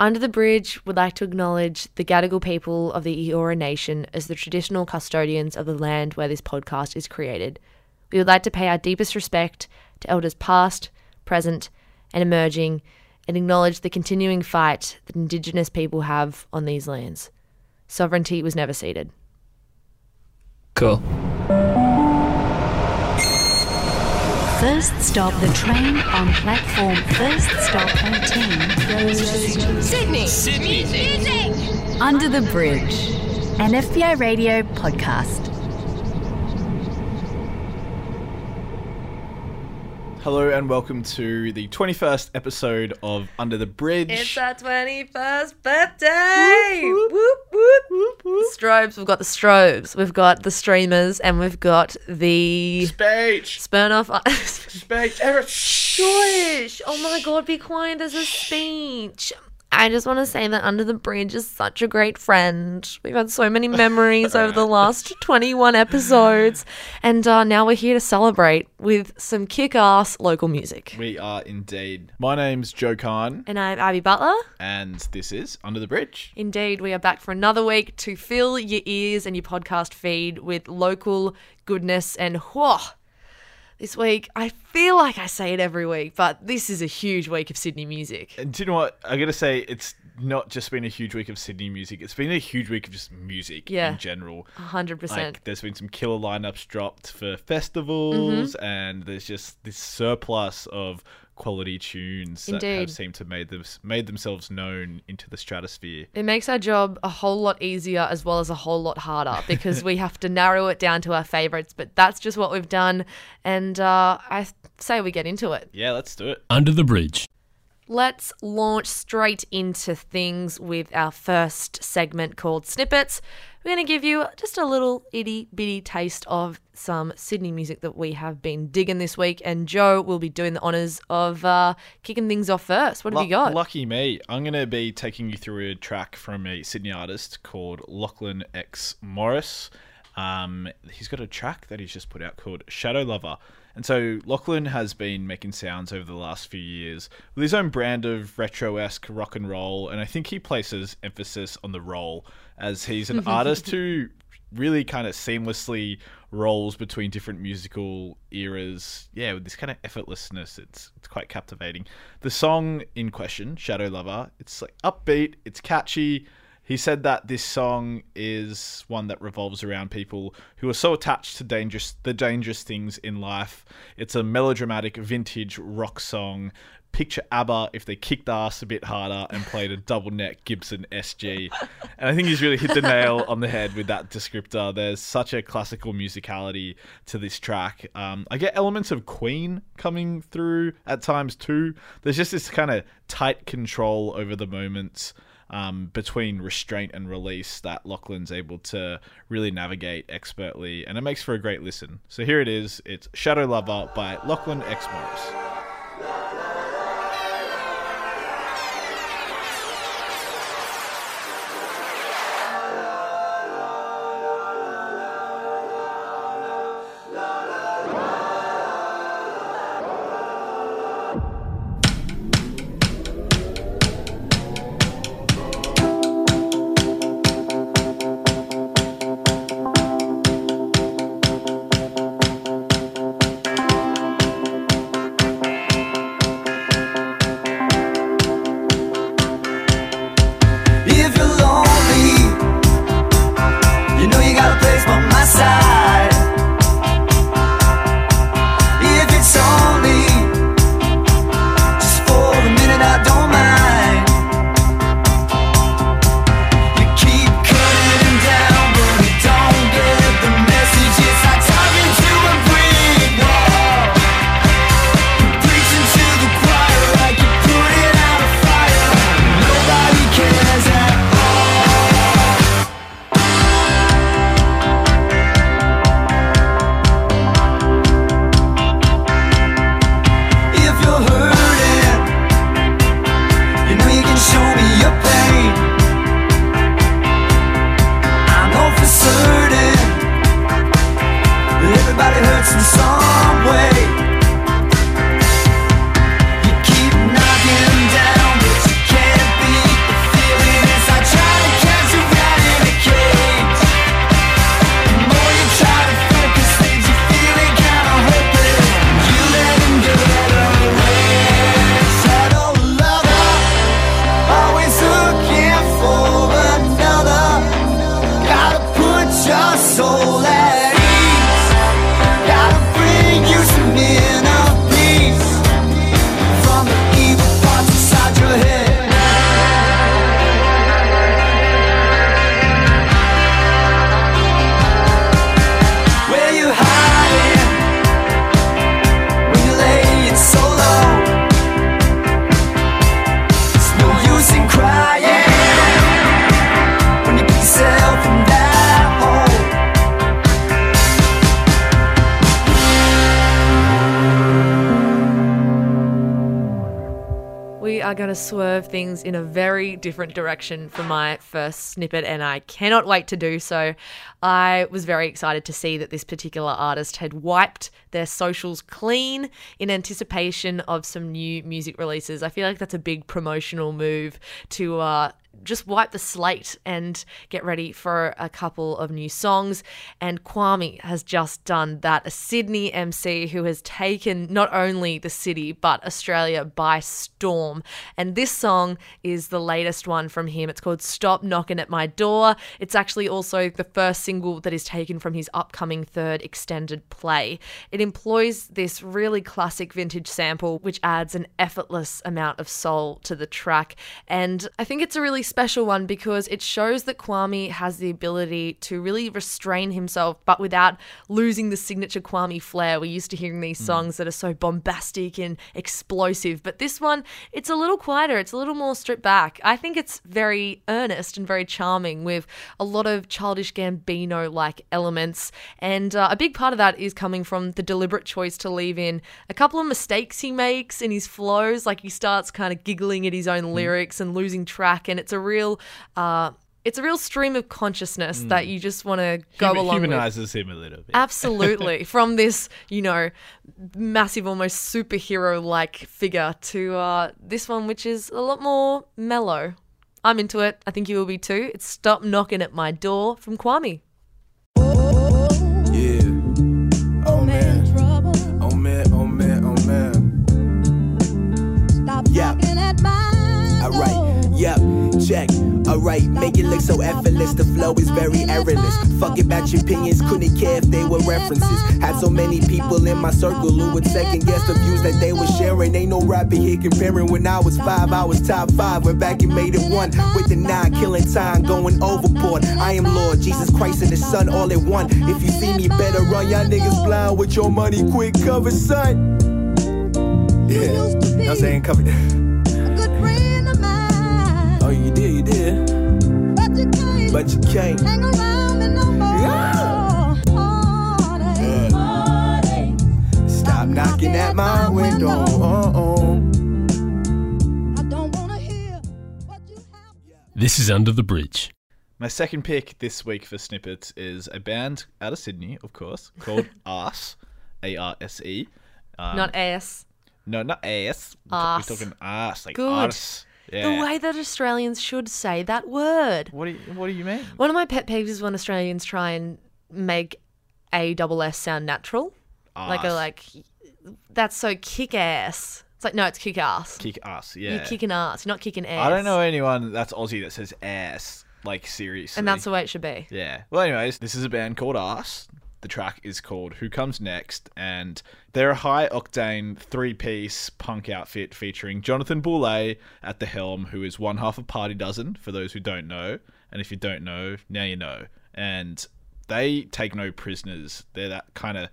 Under the Bridge would like to acknowledge the Gadigal people of the Eora Nation as the traditional custodians of the land where this podcast is created. We would like to pay our deepest respect to elders past, present, and emerging, and acknowledge the continuing fight that Indigenous people have on these lands. Sovereignty was never ceded. Cool. First stop, the train on platform. First stop, 18 goes to Sydney. Sydney. Under the Bridge, an FBI radio podcast. Hello and welcome to the 21st episode of Under the Bridge. It's our 21st birthday! Whoop, whoop, whoop, whoop. Strobes, we've got the strobes, we've got the streamers, and we've got the Speech! Smirnoff. Speech! Eric! Shush! Oh my god, be quiet, there's a speech. I just want to say that Under the Bridge is such a great friend. We've had so many memories over the last 21 episodes, and uh, now we're here to celebrate with some kick ass local music. We are indeed. My name's Joe Kahn, And I'm Abby Butler. and this is Under the Bridge. Indeed, we are back for another week to fill your ears and your podcast feed with local goodness and whoa. This week, I feel like I say it every week, but this is a huge week of Sydney music. And do you know what? I gotta say, it's not just been a huge week of Sydney music, it's been a huge week of just music Yeah. in general. 100%. Like, there's been some killer lineups dropped for festivals, Mm-hmm. and there's just this surplus of quality tunes that have seemed to made them made themselves known into the stratosphere. It makes our job a whole lot easier as well as a whole lot harder because we have to narrow it down to our favorites, but that's just what we've done. And uh, I say we get into it. Yeah, let's do it. Under the Bridge. Let's launch straight into things with our first segment called Snippets. We're going to give you just a little itty bitty taste of some Sydney music that we have been digging this week. And Joe will be doing the honours of uh, kicking things off first. What have Lu- you got? Lucky me. I'm going to be taking you through a track from a Sydney artist called Lachlan X Morris. Um, he's got a track that he's just put out called Shadow Lover. And so Lachlan has been making sounds over the last few years with his own brand of retro esque rock and roll. And I think he places emphasis on the roll as he's an artist who really kind of seamlessly rolls between different musical eras. Yeah, with this kind of effortlessness, it's it's quite captivating. The song in question, Shadow Lover, it's like upbeat, it's catchy. He said that this song is one that revolves around people who are so attached to dangerous the dangerous things in life. It's a melodramatic vintage rock song. Picture ABBA if they kicked ass a bit harder and played a double neck Gibson SG. And I think he's really hit the nail on the head with that descriptor. There's such a classical musicality to this track. Um, I get elements of Queen coming through at times too. There's just this kind of tight control over the moments um, between restraint and release that Lachlan's able to really navigate expertly, and it makes for a great listen. So here it is. It's Shadow Lover by Lachlan X Morris. Are going to swerve things in a very different direction from my first snippet, and I cannot wait to do so. I was very excited to see that this particular artist had wiped their socials clean in anticipation of some new music releases. I feel like that's a big promotional move to uh, just wipe the slate and get ready for a couple of new songs. And Kwame has just done that. A Sydney MC who has taken not only the city but Australia by storm. And this song is the latest one from him. It's called Stop Knocking at My Door. It's actually also the first single that is taken from his upcoming third extended play. It employs this really classic vintage sample, which adds an effortless amount of soul to the track. And I think it's a really special one because it shows that Kwame has the ability to really restrain himself, but without losing the signature Kwame flair. We're used to hearing these songs that are so bombastic and explosive, but this one, it's a little quieter, it's a little more stripped back. I think it's very earnest and very charming with a lot of childish Gambino like elements. And uh, a big part of that is coming from the deliberate choice to leave in a couple of mistakes he makes in his flows. Like he starts kind of giggling at his own lyrics and losing track. And it's a real. Uh, it's a real stream of consciousness that you just want to go Hum- along with. humanizes him a little bit. Absolutely. From this, you know, massive, almost superhero like figure to uh, this one, which is a lot more mellow. I'm into it. I think you will be too. It's Stop Knocking at My Door from Kwame. Check. Alright, make it look so effortless. The flow is very errorless. Fuck it, about your opinions, couldn't care if they were references. Had so many people in my circle who would second guess the views that they were sharing. Ain't no rapper here comparing. When I was five, I was top five. Went back and made it one with the nine, killing time, going overboard. I am Lord, Jesus Christ and the Son, all in one. If you see me, better run. Y'all niggas blind with your money, quick cover, son. Yeah, I'm saying cover. But you can't. Stop knocking at my window. Uh-oh. This is Under the Bridge. My second pick this week for snippets is a band out of Sydney, of course, called Arse, A R S E. Um, Not ass. no, not ass. We're, ta- Arse. we're talking arse, like Good. arse. Yeah. The way that Australians should say that word. What do you What do you mean? One of my pet peeves is when Australians try and make a double S sound natural. Like a like that's so kick ass. It's like no, it's kick ass. Kick ass. Yeah. You're kicking ass. You're not kicking ass. I don't know anyone that's Aussie that says ass like seriously. And that's the way it should be. Yeah. Well, anyways, this is a band called Arse. The track is called Who Comes Next, and they're a high octane three piece punk outfit featuring Jonathan Boulet at the helm, who is one half of Party Dozen, for those who don't know. And if you don't know, now you know. And they take no prisoners. They're that kind of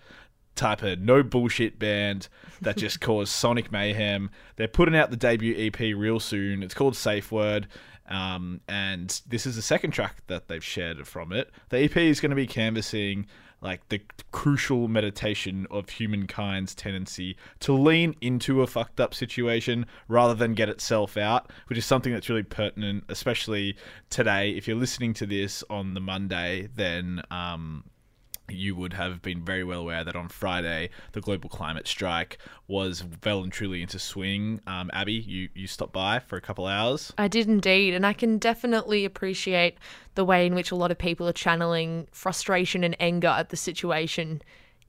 type of no bullshit band that just cause sonic mayhem. They're putting out the debut EP real soon. It's called Safe Word. Um, and this is the second track that they've shared from it. The EP is going to be canvassing like the crucial meditation of humankind's tendency to lean into a fucked up situation rather than get itself out, which is something that's really pertinent, especially today. If you're listening to this on the Monday, then um, you would have been very well aware that on Friday the global climate strike was well and truly into swing. Um, Abby, you you stopped by for a couple hours. I did indeed, and I can definitely appreciate the way in which a lot of people are channeling frustration and anger at the situation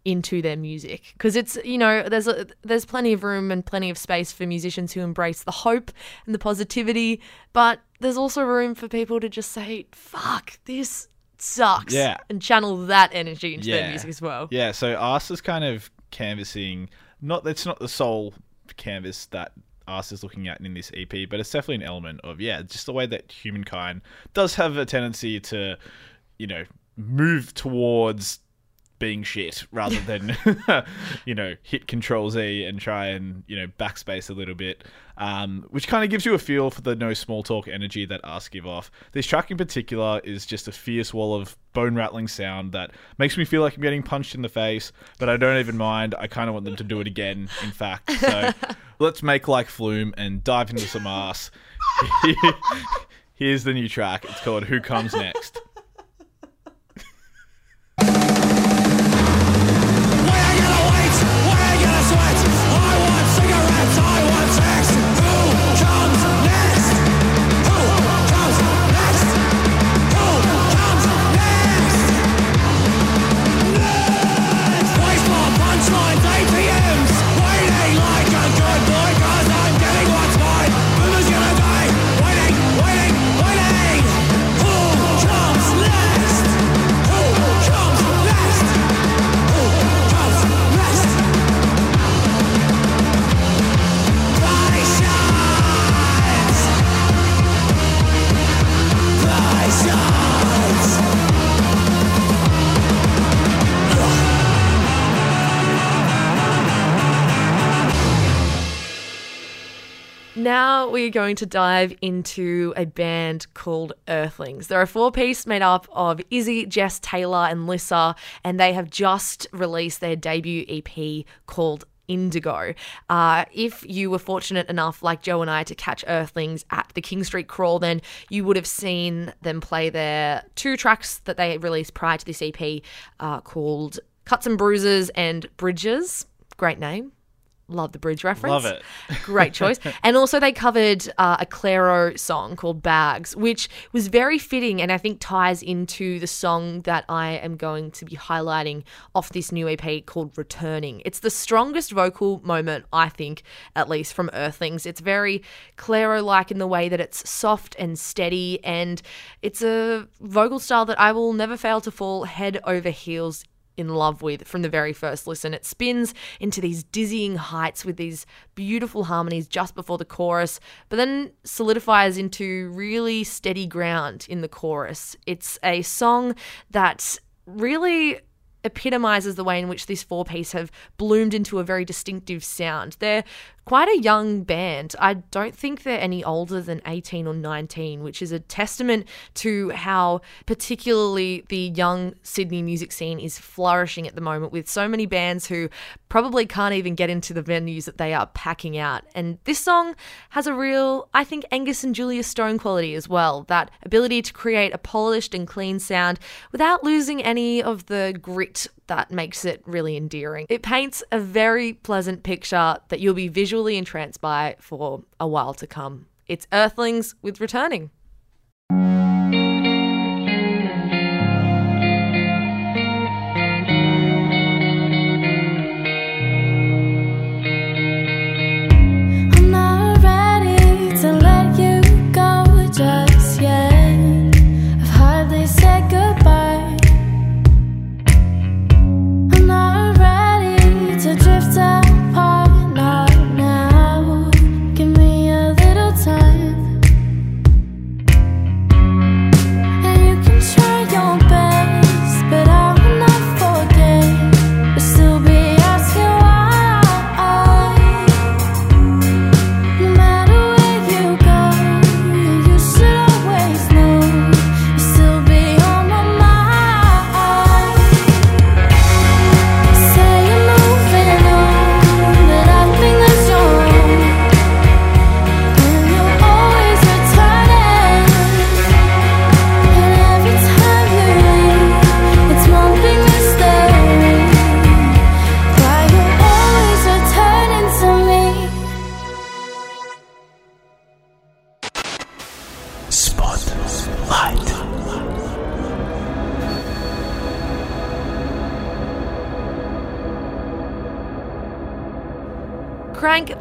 into their music because it's you know there's a, there's plenty of room and plenty of space for musicians who embrace the hope and the positivity but there's also room for people to just say fuck this sucks Yeah. and channel that energy into their music as well Yeah, so Arse is kind of canvassing. Not it's not the sole canvas that Arse is looking at in this EP, but it's definitely an element of yeah, just the way that humankind does have a tendency to, you know, move towards being shit rather than you know hit control z and try and you know backspace a little bit um, which kind of gives you a feel for the no small talk energy that Arse give off. This track in particular is just a fierce wall of bone rattling sound that makes me feel like i'm getting punched in the face but i don't even mind. I kind of want them to do it again in fact. So let's make like flume and dive into some ass here's the new track. It's called who comes next Now we're going to dive into a band called Earthlings. They're a four piece made up of Izzy, Jess, Taylor, and Lissa, and they have just released their debut EP called Indigo. Uh, if you were fortunate enough, like Joe and I, to catch Earthlings at the King Street Crawl, then you would have seen them play their two tracks that they released prior to this EP uh, called Cuts and Bruises and Bridges. Great name. Love the bridge reference. Love it. Great choice. and also, they covered uh, a Clairo song called Bags, which was very fitting and I think ties into the song that I am going to be highlighting off this new EP called Returning. It's the strongest vocal moment, I think, at least from Earthlings. It's very Clairo like in the way that it's soft and steady, and it's a vocal style that I will never fail to fall head over heels in love with from the very first listen. It spins into these dizzying heights with these beautiful harmonies just before the chorus, but then solidifies into really steady ground in the chorus. It's a song that really epitomizes the way in which this four piece have bloomed into a very distinctive sound. They're quite a young band. I don't think they're any older than 18 or 19, which is a testament to how particularly the young Sydney music scene is flourishing at the moment with so many bands who probably can't even get into the venues that they are packing out. And this song has a real, I think, Angus and Julia Stone quality as well. That ability to create a polished and clean sound without losing any of the grit that makes it really endearing. It paints a very pleasant picture that you'll be visually entranced by for a while to come. It's Earthlings with Returning.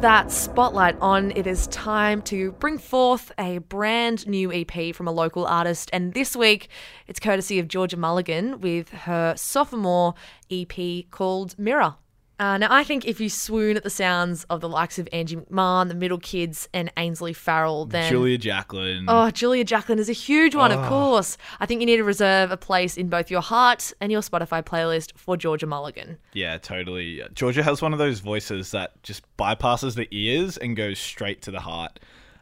That spotlight on. It is time to bring forth a brand new EP from a local artist. And this week, it's courtesy of Georgia Mulligan with her sophomore EP called Mirror. Uh, now, I think if you swoon at the sounds of the likes of Angie McMahon, the Middle Kids, and Ainsley Farrell, then Julia Jacklin. Oh, Julia Jacklin is a huge one, of course. I think you need to reserve a place in both your heart and your Spotify playlist for Georgia Mulligan. Yeah, totally. Georgia has one of those voices that just bypasses the ears and goes straight to the heart.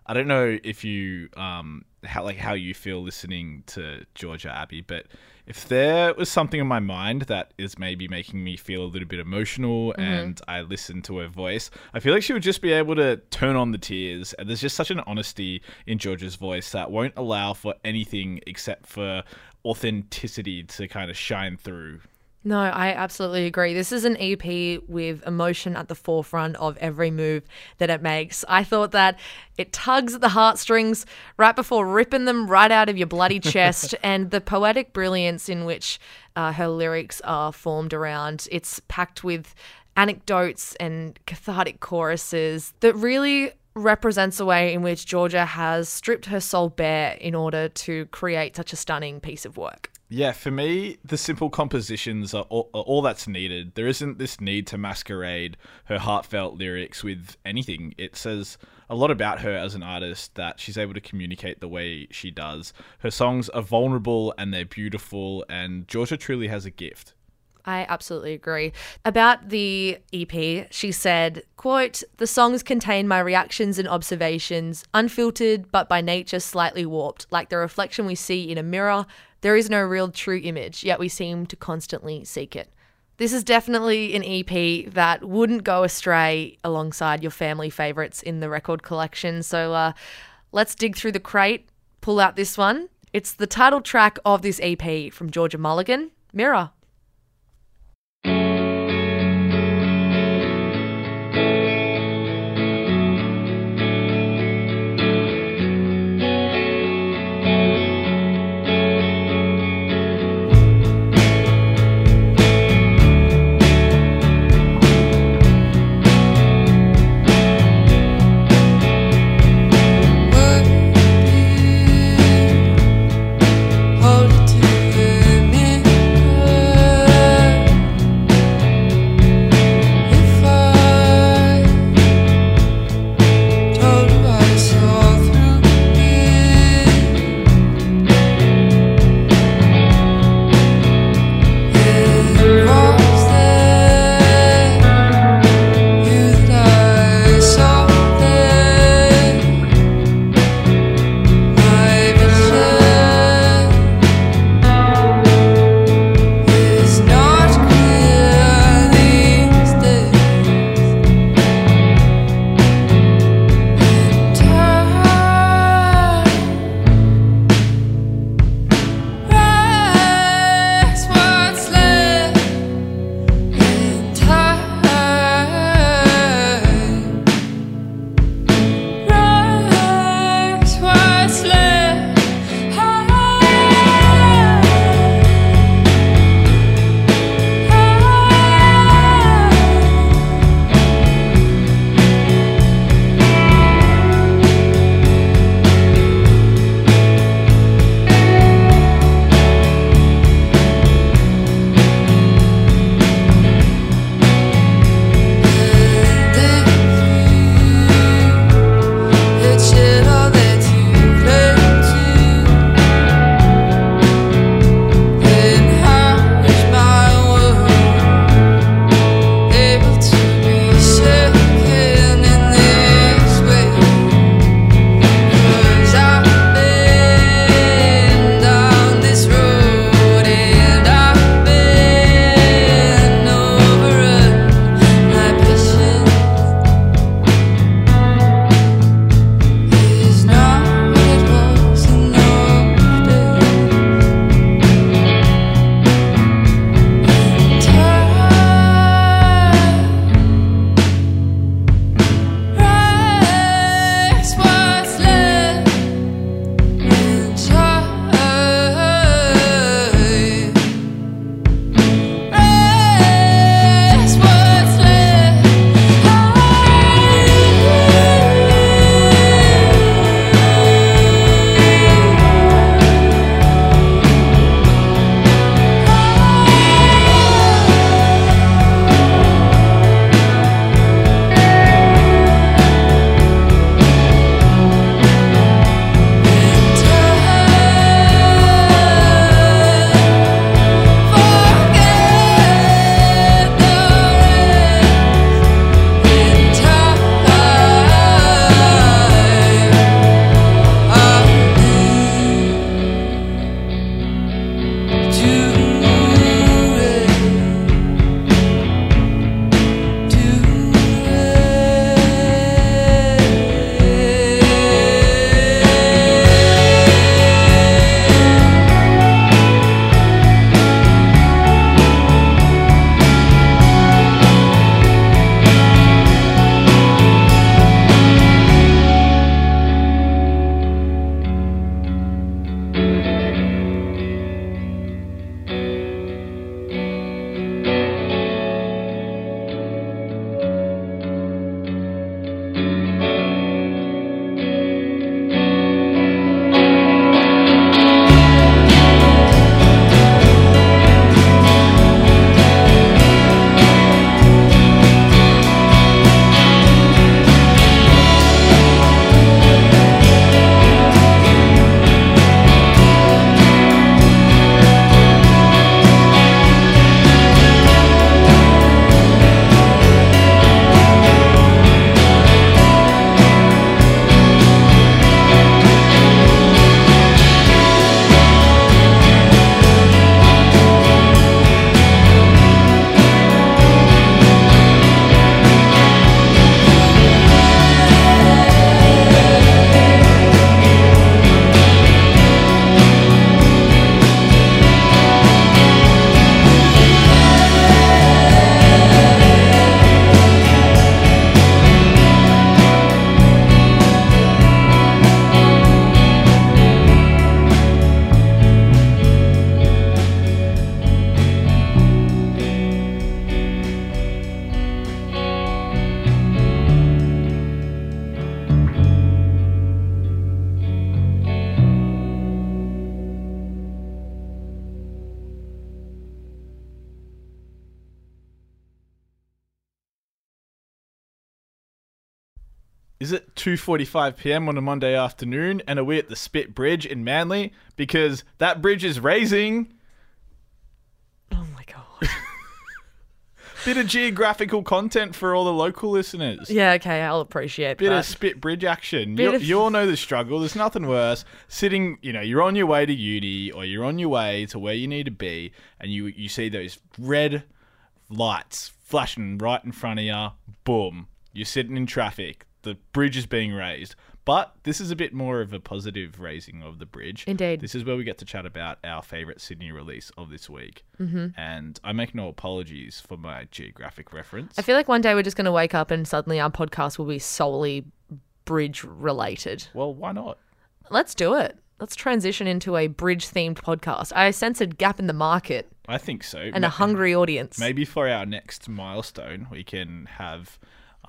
I don't know if you um how like how you feel listening to Georgia Abby, but if there was something in my mind that is maybe making me feel a little bit emotional mm-hmm. and I listen to her voice, I feel like she would just be able to turn on the tears. And there's just such an honesty in Georgia's voice that won't allow for anything except for authenticity to kind of shine through. No, I absolutely agree. This is an EP with emotion at the forefront of every move that it makes. I thought that it tugs at the heartstrings right before ripping them right out of your bloody chest, and the poetic brilliance in which uh, her lyrics are formed around. It's packed with anecdotes and cathartic choruses that really represents a way in which Georgia has stripped her soul bare in order to create such a stunning piece of work. Yeah, for me, the simple compositions are all, are all that's needed. There isn't this need to masquerade her heartfelt lyrics with anything. It says a lot about her as an artist that she's able to communicate the way she does. Her songs are vulnerable and they're beautiful, and Georgia truly has a gift. I absolutely agree. About the EP, she said, quote, "The songs contain my reactions and observations, unfiltered but by nature slightly warped, like the reflection we see in a mirror. There is no real true image, yet we seem to constantly seek it." This is definitely an EP that wouldn't go astray alongside your family favorites in the record collection. So uh, let's dig through the crate, pull out this one. It's the title track of this EP from Georgia Mulligan, mirror. Is it 2:45 p.m. on a Monday afternoon and are we at the Spit Bridge in Manly because that bridge is raising Oh my god. bit of geographical content for all the local listeners. yeah, okay, I'll appreciate Bit that. of spit bridge action. Bit You, of- you all know the struggle. There's nothing worse. Sitting, you know, you're on your way to uni or you're on your way to where you need to be, and you you see those red lights flashing right in front of you. Boom. You're sitting in traffic. The bridge is being raised. But this is a bit more of a positive raising of the bridge. Indeed. This is where we get to chat about our favourite Sydney release of this week. Mm-hmm. And I make no apologies for my geographic reference. I feel like one day we're just going to wake up and suddenly our podcast will be solely bridge related. well, why not? Let's do it. Let's transition into a bridge themed podcast. I sense a gap in the market I think so. and Ma- a hungry audience. Maybe for our next milestone, we can have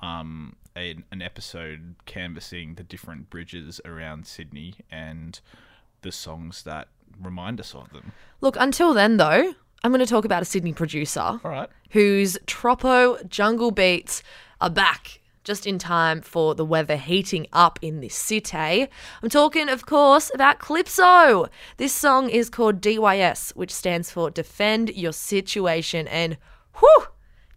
um, a, an episode canvassing the different bridges around Sydney and the songs that remind us of them. Look, until then, though, I'm going to talk about a Sydney producer All right. whose Tropo jungle beats are back just in time for the weather heating up in this city. I'm talking, of course, about Calypso. This song is called DYS, which stands for Defend Your Situation. And whew,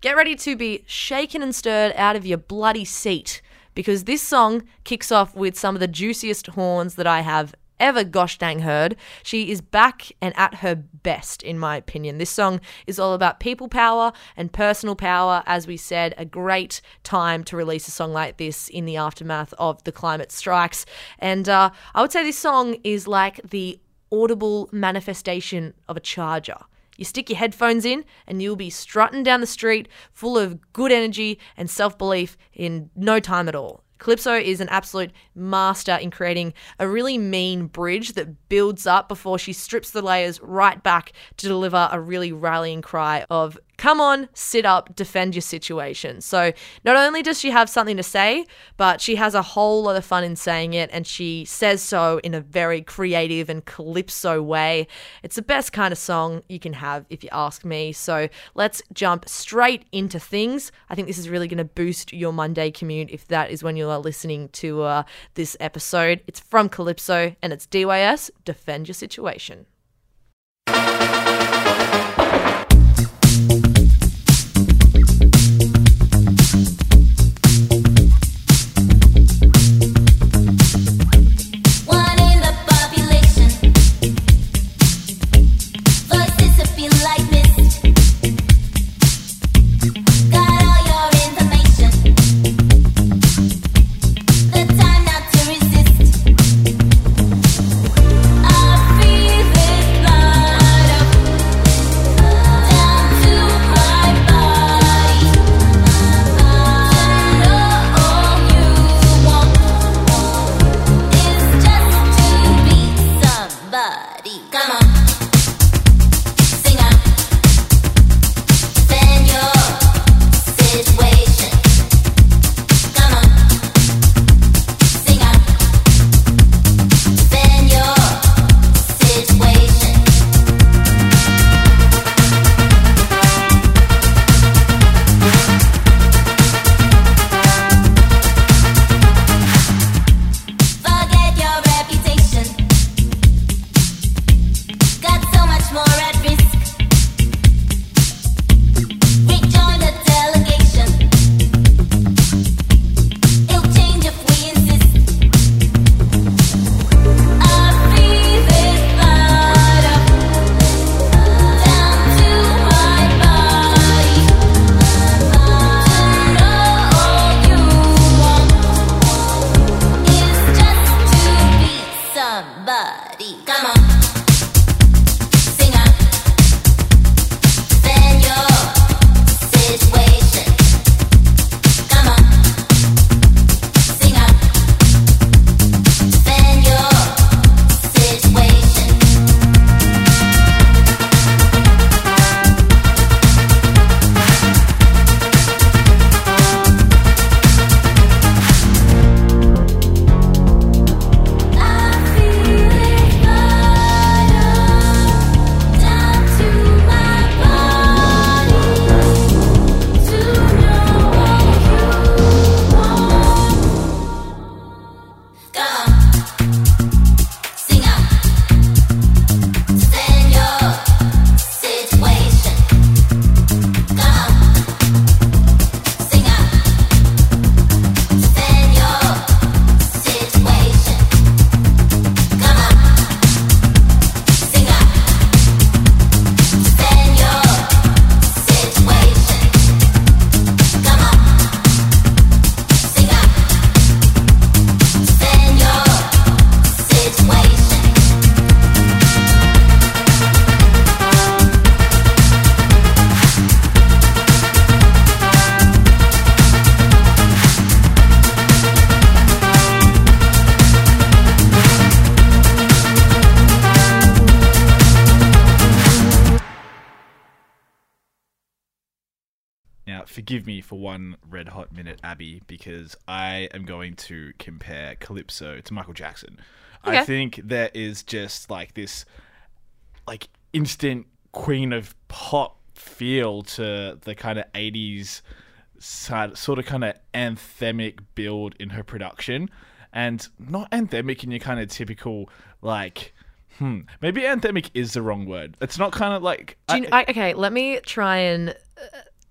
get ready to be shaken and stirred out of your bloody seat because this song kicks off with some of the juiciest horns that I have ever gosh dang heard. She is back and at her best, in my opinion. This song is all about people power and personal power. As we said, a great time to release a song like this in the aftermath of the climate strikes. And uh, I would say this song is like the audible manifestation of a charger. You stick your headphones in, and you'll be strutting down the street full of good energy and self belief in no time at all. Calypso is an absolute master in creating a really mean bridge that builds up before she strips the layers right back to deliver a really rallying cry of, come on, sit up, defend your situation. So not only does she have something to say, but she has a whole lot of fun in saying it, and she says so in a very creative and calypso way. It's the best kind of song you can have, if you ask me. So let's jump straight into things. I think this is really going to boost your Monday commute if that is when you are listening to uh, this episode. It's from Calypso, and it's DYS Defend Your Situation. Forgive me for one red hot minute, Abby, because I am going to compare Calypso to Michael Jackson. I think there is just like this, like instant queen of pop feel to the kind of 80s side, sort of kind of anthemic build in her production. And not anthemic in your kind of typical, like, hmm, maybe anthemic is the wrong word. It's not kind of like. I, okay, let me try and.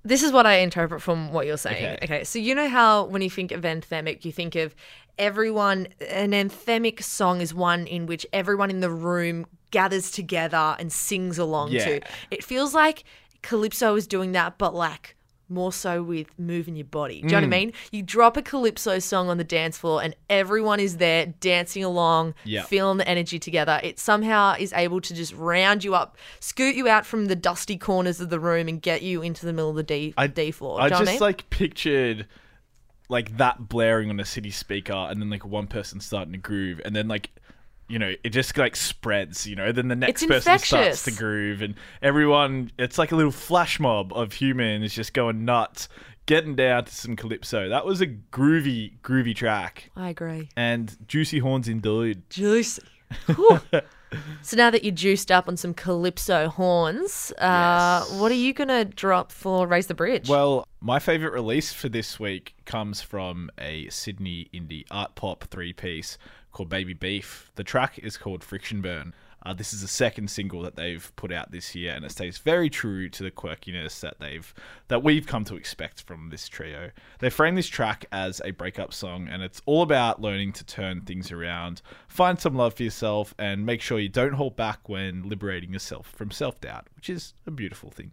This is what I interpret from what you're saying. Okay. Okay. so you know how when you think of anthemic, you think of everyone. An anthemic song is one in which everyone in the room gathers together and sings along Yeah. to. It feels like Calypso is doing that, but like more so with moving your body. Do you know what I Mm. mean? You drop a Calypso song on the dance floor and everyone is there dancing along, Yeah. feeling the energy together. It somehow is able to just round you up, scoot you out from the dusty corners of the room and get you into the middle of the D, I- D floor. I Do you know just what I mean? like pictured like that blaring on a city speaker, and then like one person starting to groove, and then like you know it just like spreads. You know, then the next person starts to groove, and everyone. It's like a little flash mob of humans just going nuts, getting down to some calypso. That was a groovy, groovy track, I agree. and juicy horns indeed. Juicy. So now that you're juiced up on some Calypso horns, uh, Yes. what are you going to drop for Raise the Bridge? Well, my favorite release for this week comes from a Sydney indie art pop three piece called Baby Beef. The track is called Friction Burn. Uh, this is the second single that they've put out this year, and it stays very true to the quirkiness that they've that we've come to expect from this trio. They frame this track as a breakup song, and it's all about learning to turn things around, find some love for yourself, and make sure you don't hold back when liberating yourself from self doubt, which is a beautiful thing.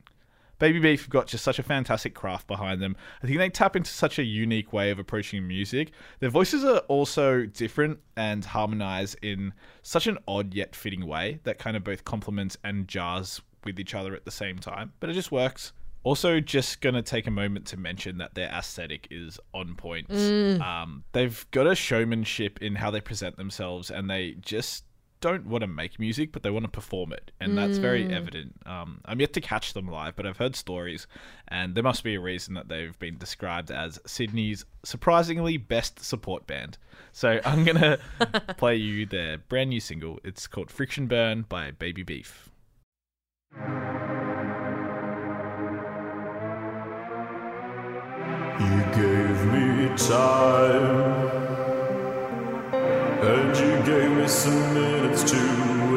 Baby Beef have got just such a fantastic craft behind them. I think they tap into such a unique way of approaching music. Their voices are also different and harmonize in such an odd yet fitting way that kind of both complements and jars with each other at the same time. But it just works. Also, just gonna take a moment to mention that their aesthetic is on point. Um, they've got a showmanship in how they present themselves, and they just don't want to make music, but they want to perform it, and that's very evident. Um, I'm yet to catch them live, but I've heard stories, and there must be a reason that they've been described as Sydney's surprisingly best support band. So I'm gonna play you their brand new single. It's called "Friction Burn" by Baby Beef. You gave me time, some minutes to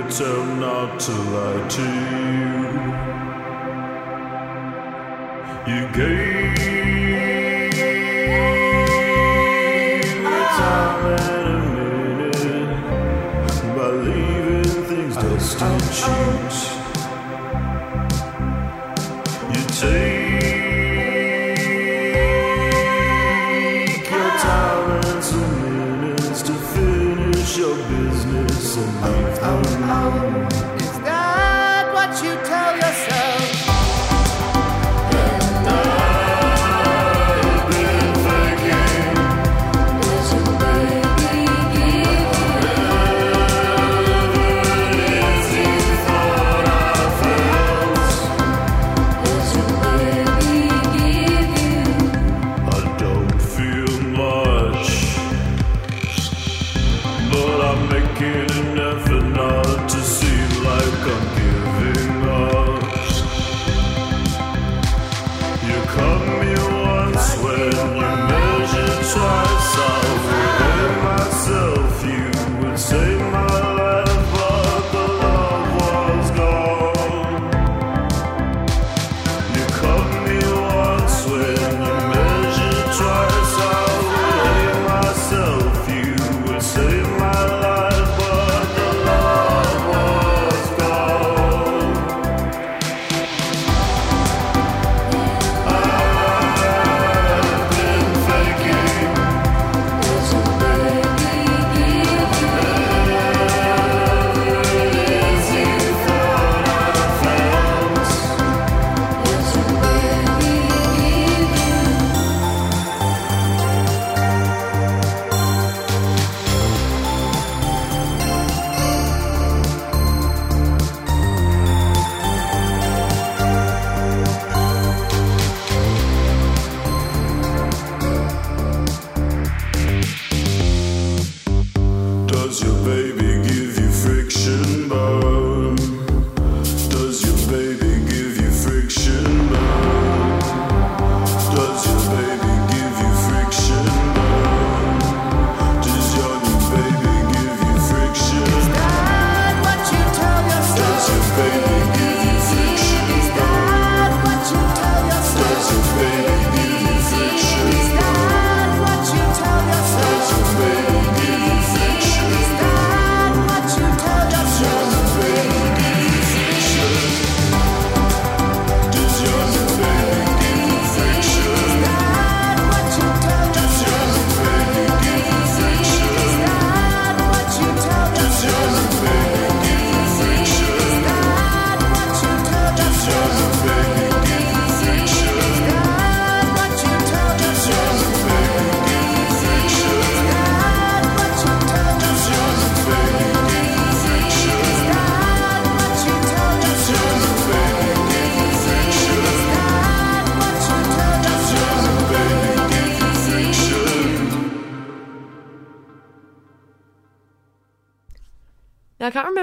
attempt not to lie to you. You gave me ah. time and a minute by leaving things oh, destitute. Oh, oh. You and leave alone.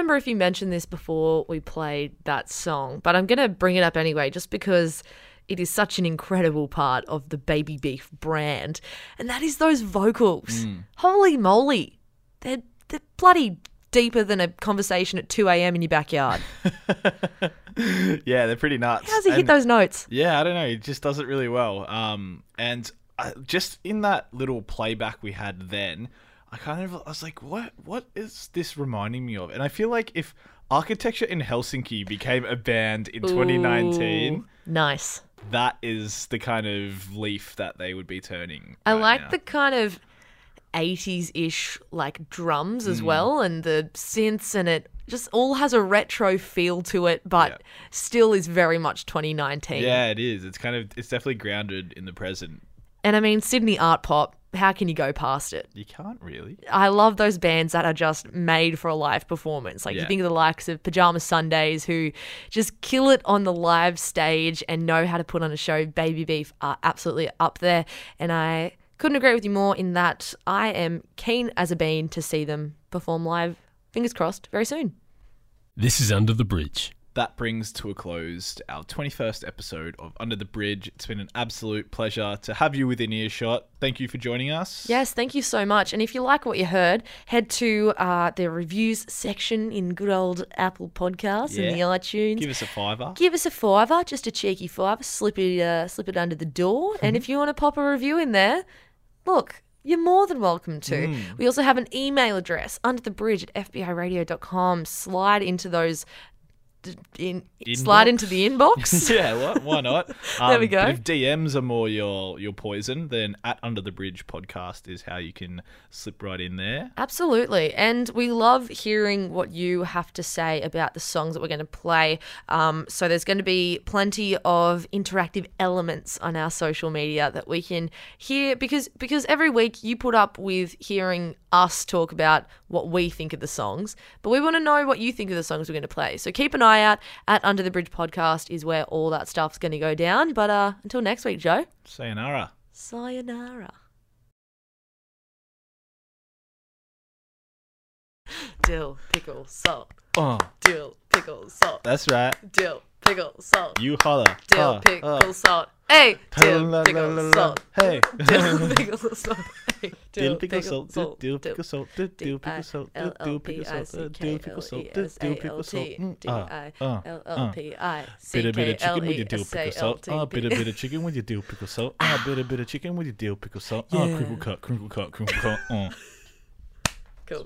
Remember if you mentioned this before we played that song, but I'm going to bring it up anyway, just because it is such an incredible part of the Baby Beef brand. And that is those vocals. Holy moly. They're, they're bloody deeper than a conversation at 2 a.m. in your backyard. yeah, they're pretty nuts. How does he hit those notes? Yeah, I don't know. He just does it really well. Um, and I, just in that little playback we had then, I kind of I was like, what What is this reminding me of? And I feel like if Architecture in Helsinki became a band in 2019, nice. that is the kind of leaf that they would be turning. I right like now. the kind of 80s ish like drums Mm. as well and the synths and it just all has a retro feel to it but Yeah. still is very much 2019. Yeah, it is. It's kind of it's definitely grounded in the present. And I mean Sydney art pop, how can you go past it? You can't really. I love those bands that are just made for a live performance. Like you think of the likes of Pajama Sundays who just kill it on the live stage and know how to put on a show. Baby Beef are absolutely up there. And I couldn't agree with you more in that I am keen as a bean to see them perform live, fingers crossed, very soon. This is Under the Bridge. That brings to a close our 21st episode of Under the Bridge. It's been an absolute pleasure to have you within earshot. Thank you for joining us. Yes, thank you so much. And if you like what you heard, head to uh, the reviews section in good old Apple Podcasts and the iTunes. Give us a fiver. give us a fiver, just a cheeky fiver, slip it, uh, slip it under the door. And if you want to pop a review in there, look, you're more than welcome to. We also have an email address under the bridge at fbiradio.com. Slide into those. In, slide into the inbox. yeah, what? Why not? There we Um, go. If DMs are more your your poison, then at Under the Bridge podcast is how you can slip right in there. Absolutely. And we love hearing what you have to say about the songs that we're going to play. Um, so there's going to be plenty of interactive elements on our social media that we can hear because because every week you put up with hearing us talk about what we think of the songs, but we want to know what you think of the songs we're going to play. So keep an eye out at Under the Bridge podcast is where all that stuff's going to go down. But uh, until next week, Joe. Sayonara. Sayonara. Dill, pickle, salt. Oh, Dill, pickle, salt. that's right. Dill, pickle, salt. You holler. Dill, Uh, pickle, uh. salt. Hey, dill, pickle, la. salt. Hey. Dill, pickle, salt. Hey, Dill pickle salt, dill dill pickle salt, dill dill pickle salt, dill dill pickle salt, dill pickle salt, dill dill pickle salt. Mm, ah, uh, uh. Bit a bit of chicken with your dill pickle salt. Ah, bit a bit of chicken with your dill pickle salt. Ah, bit a bit of chicken with your dill pickle salt. Ah, crinkle cut, crinkle cut, crinkle cut. Uh. Cool.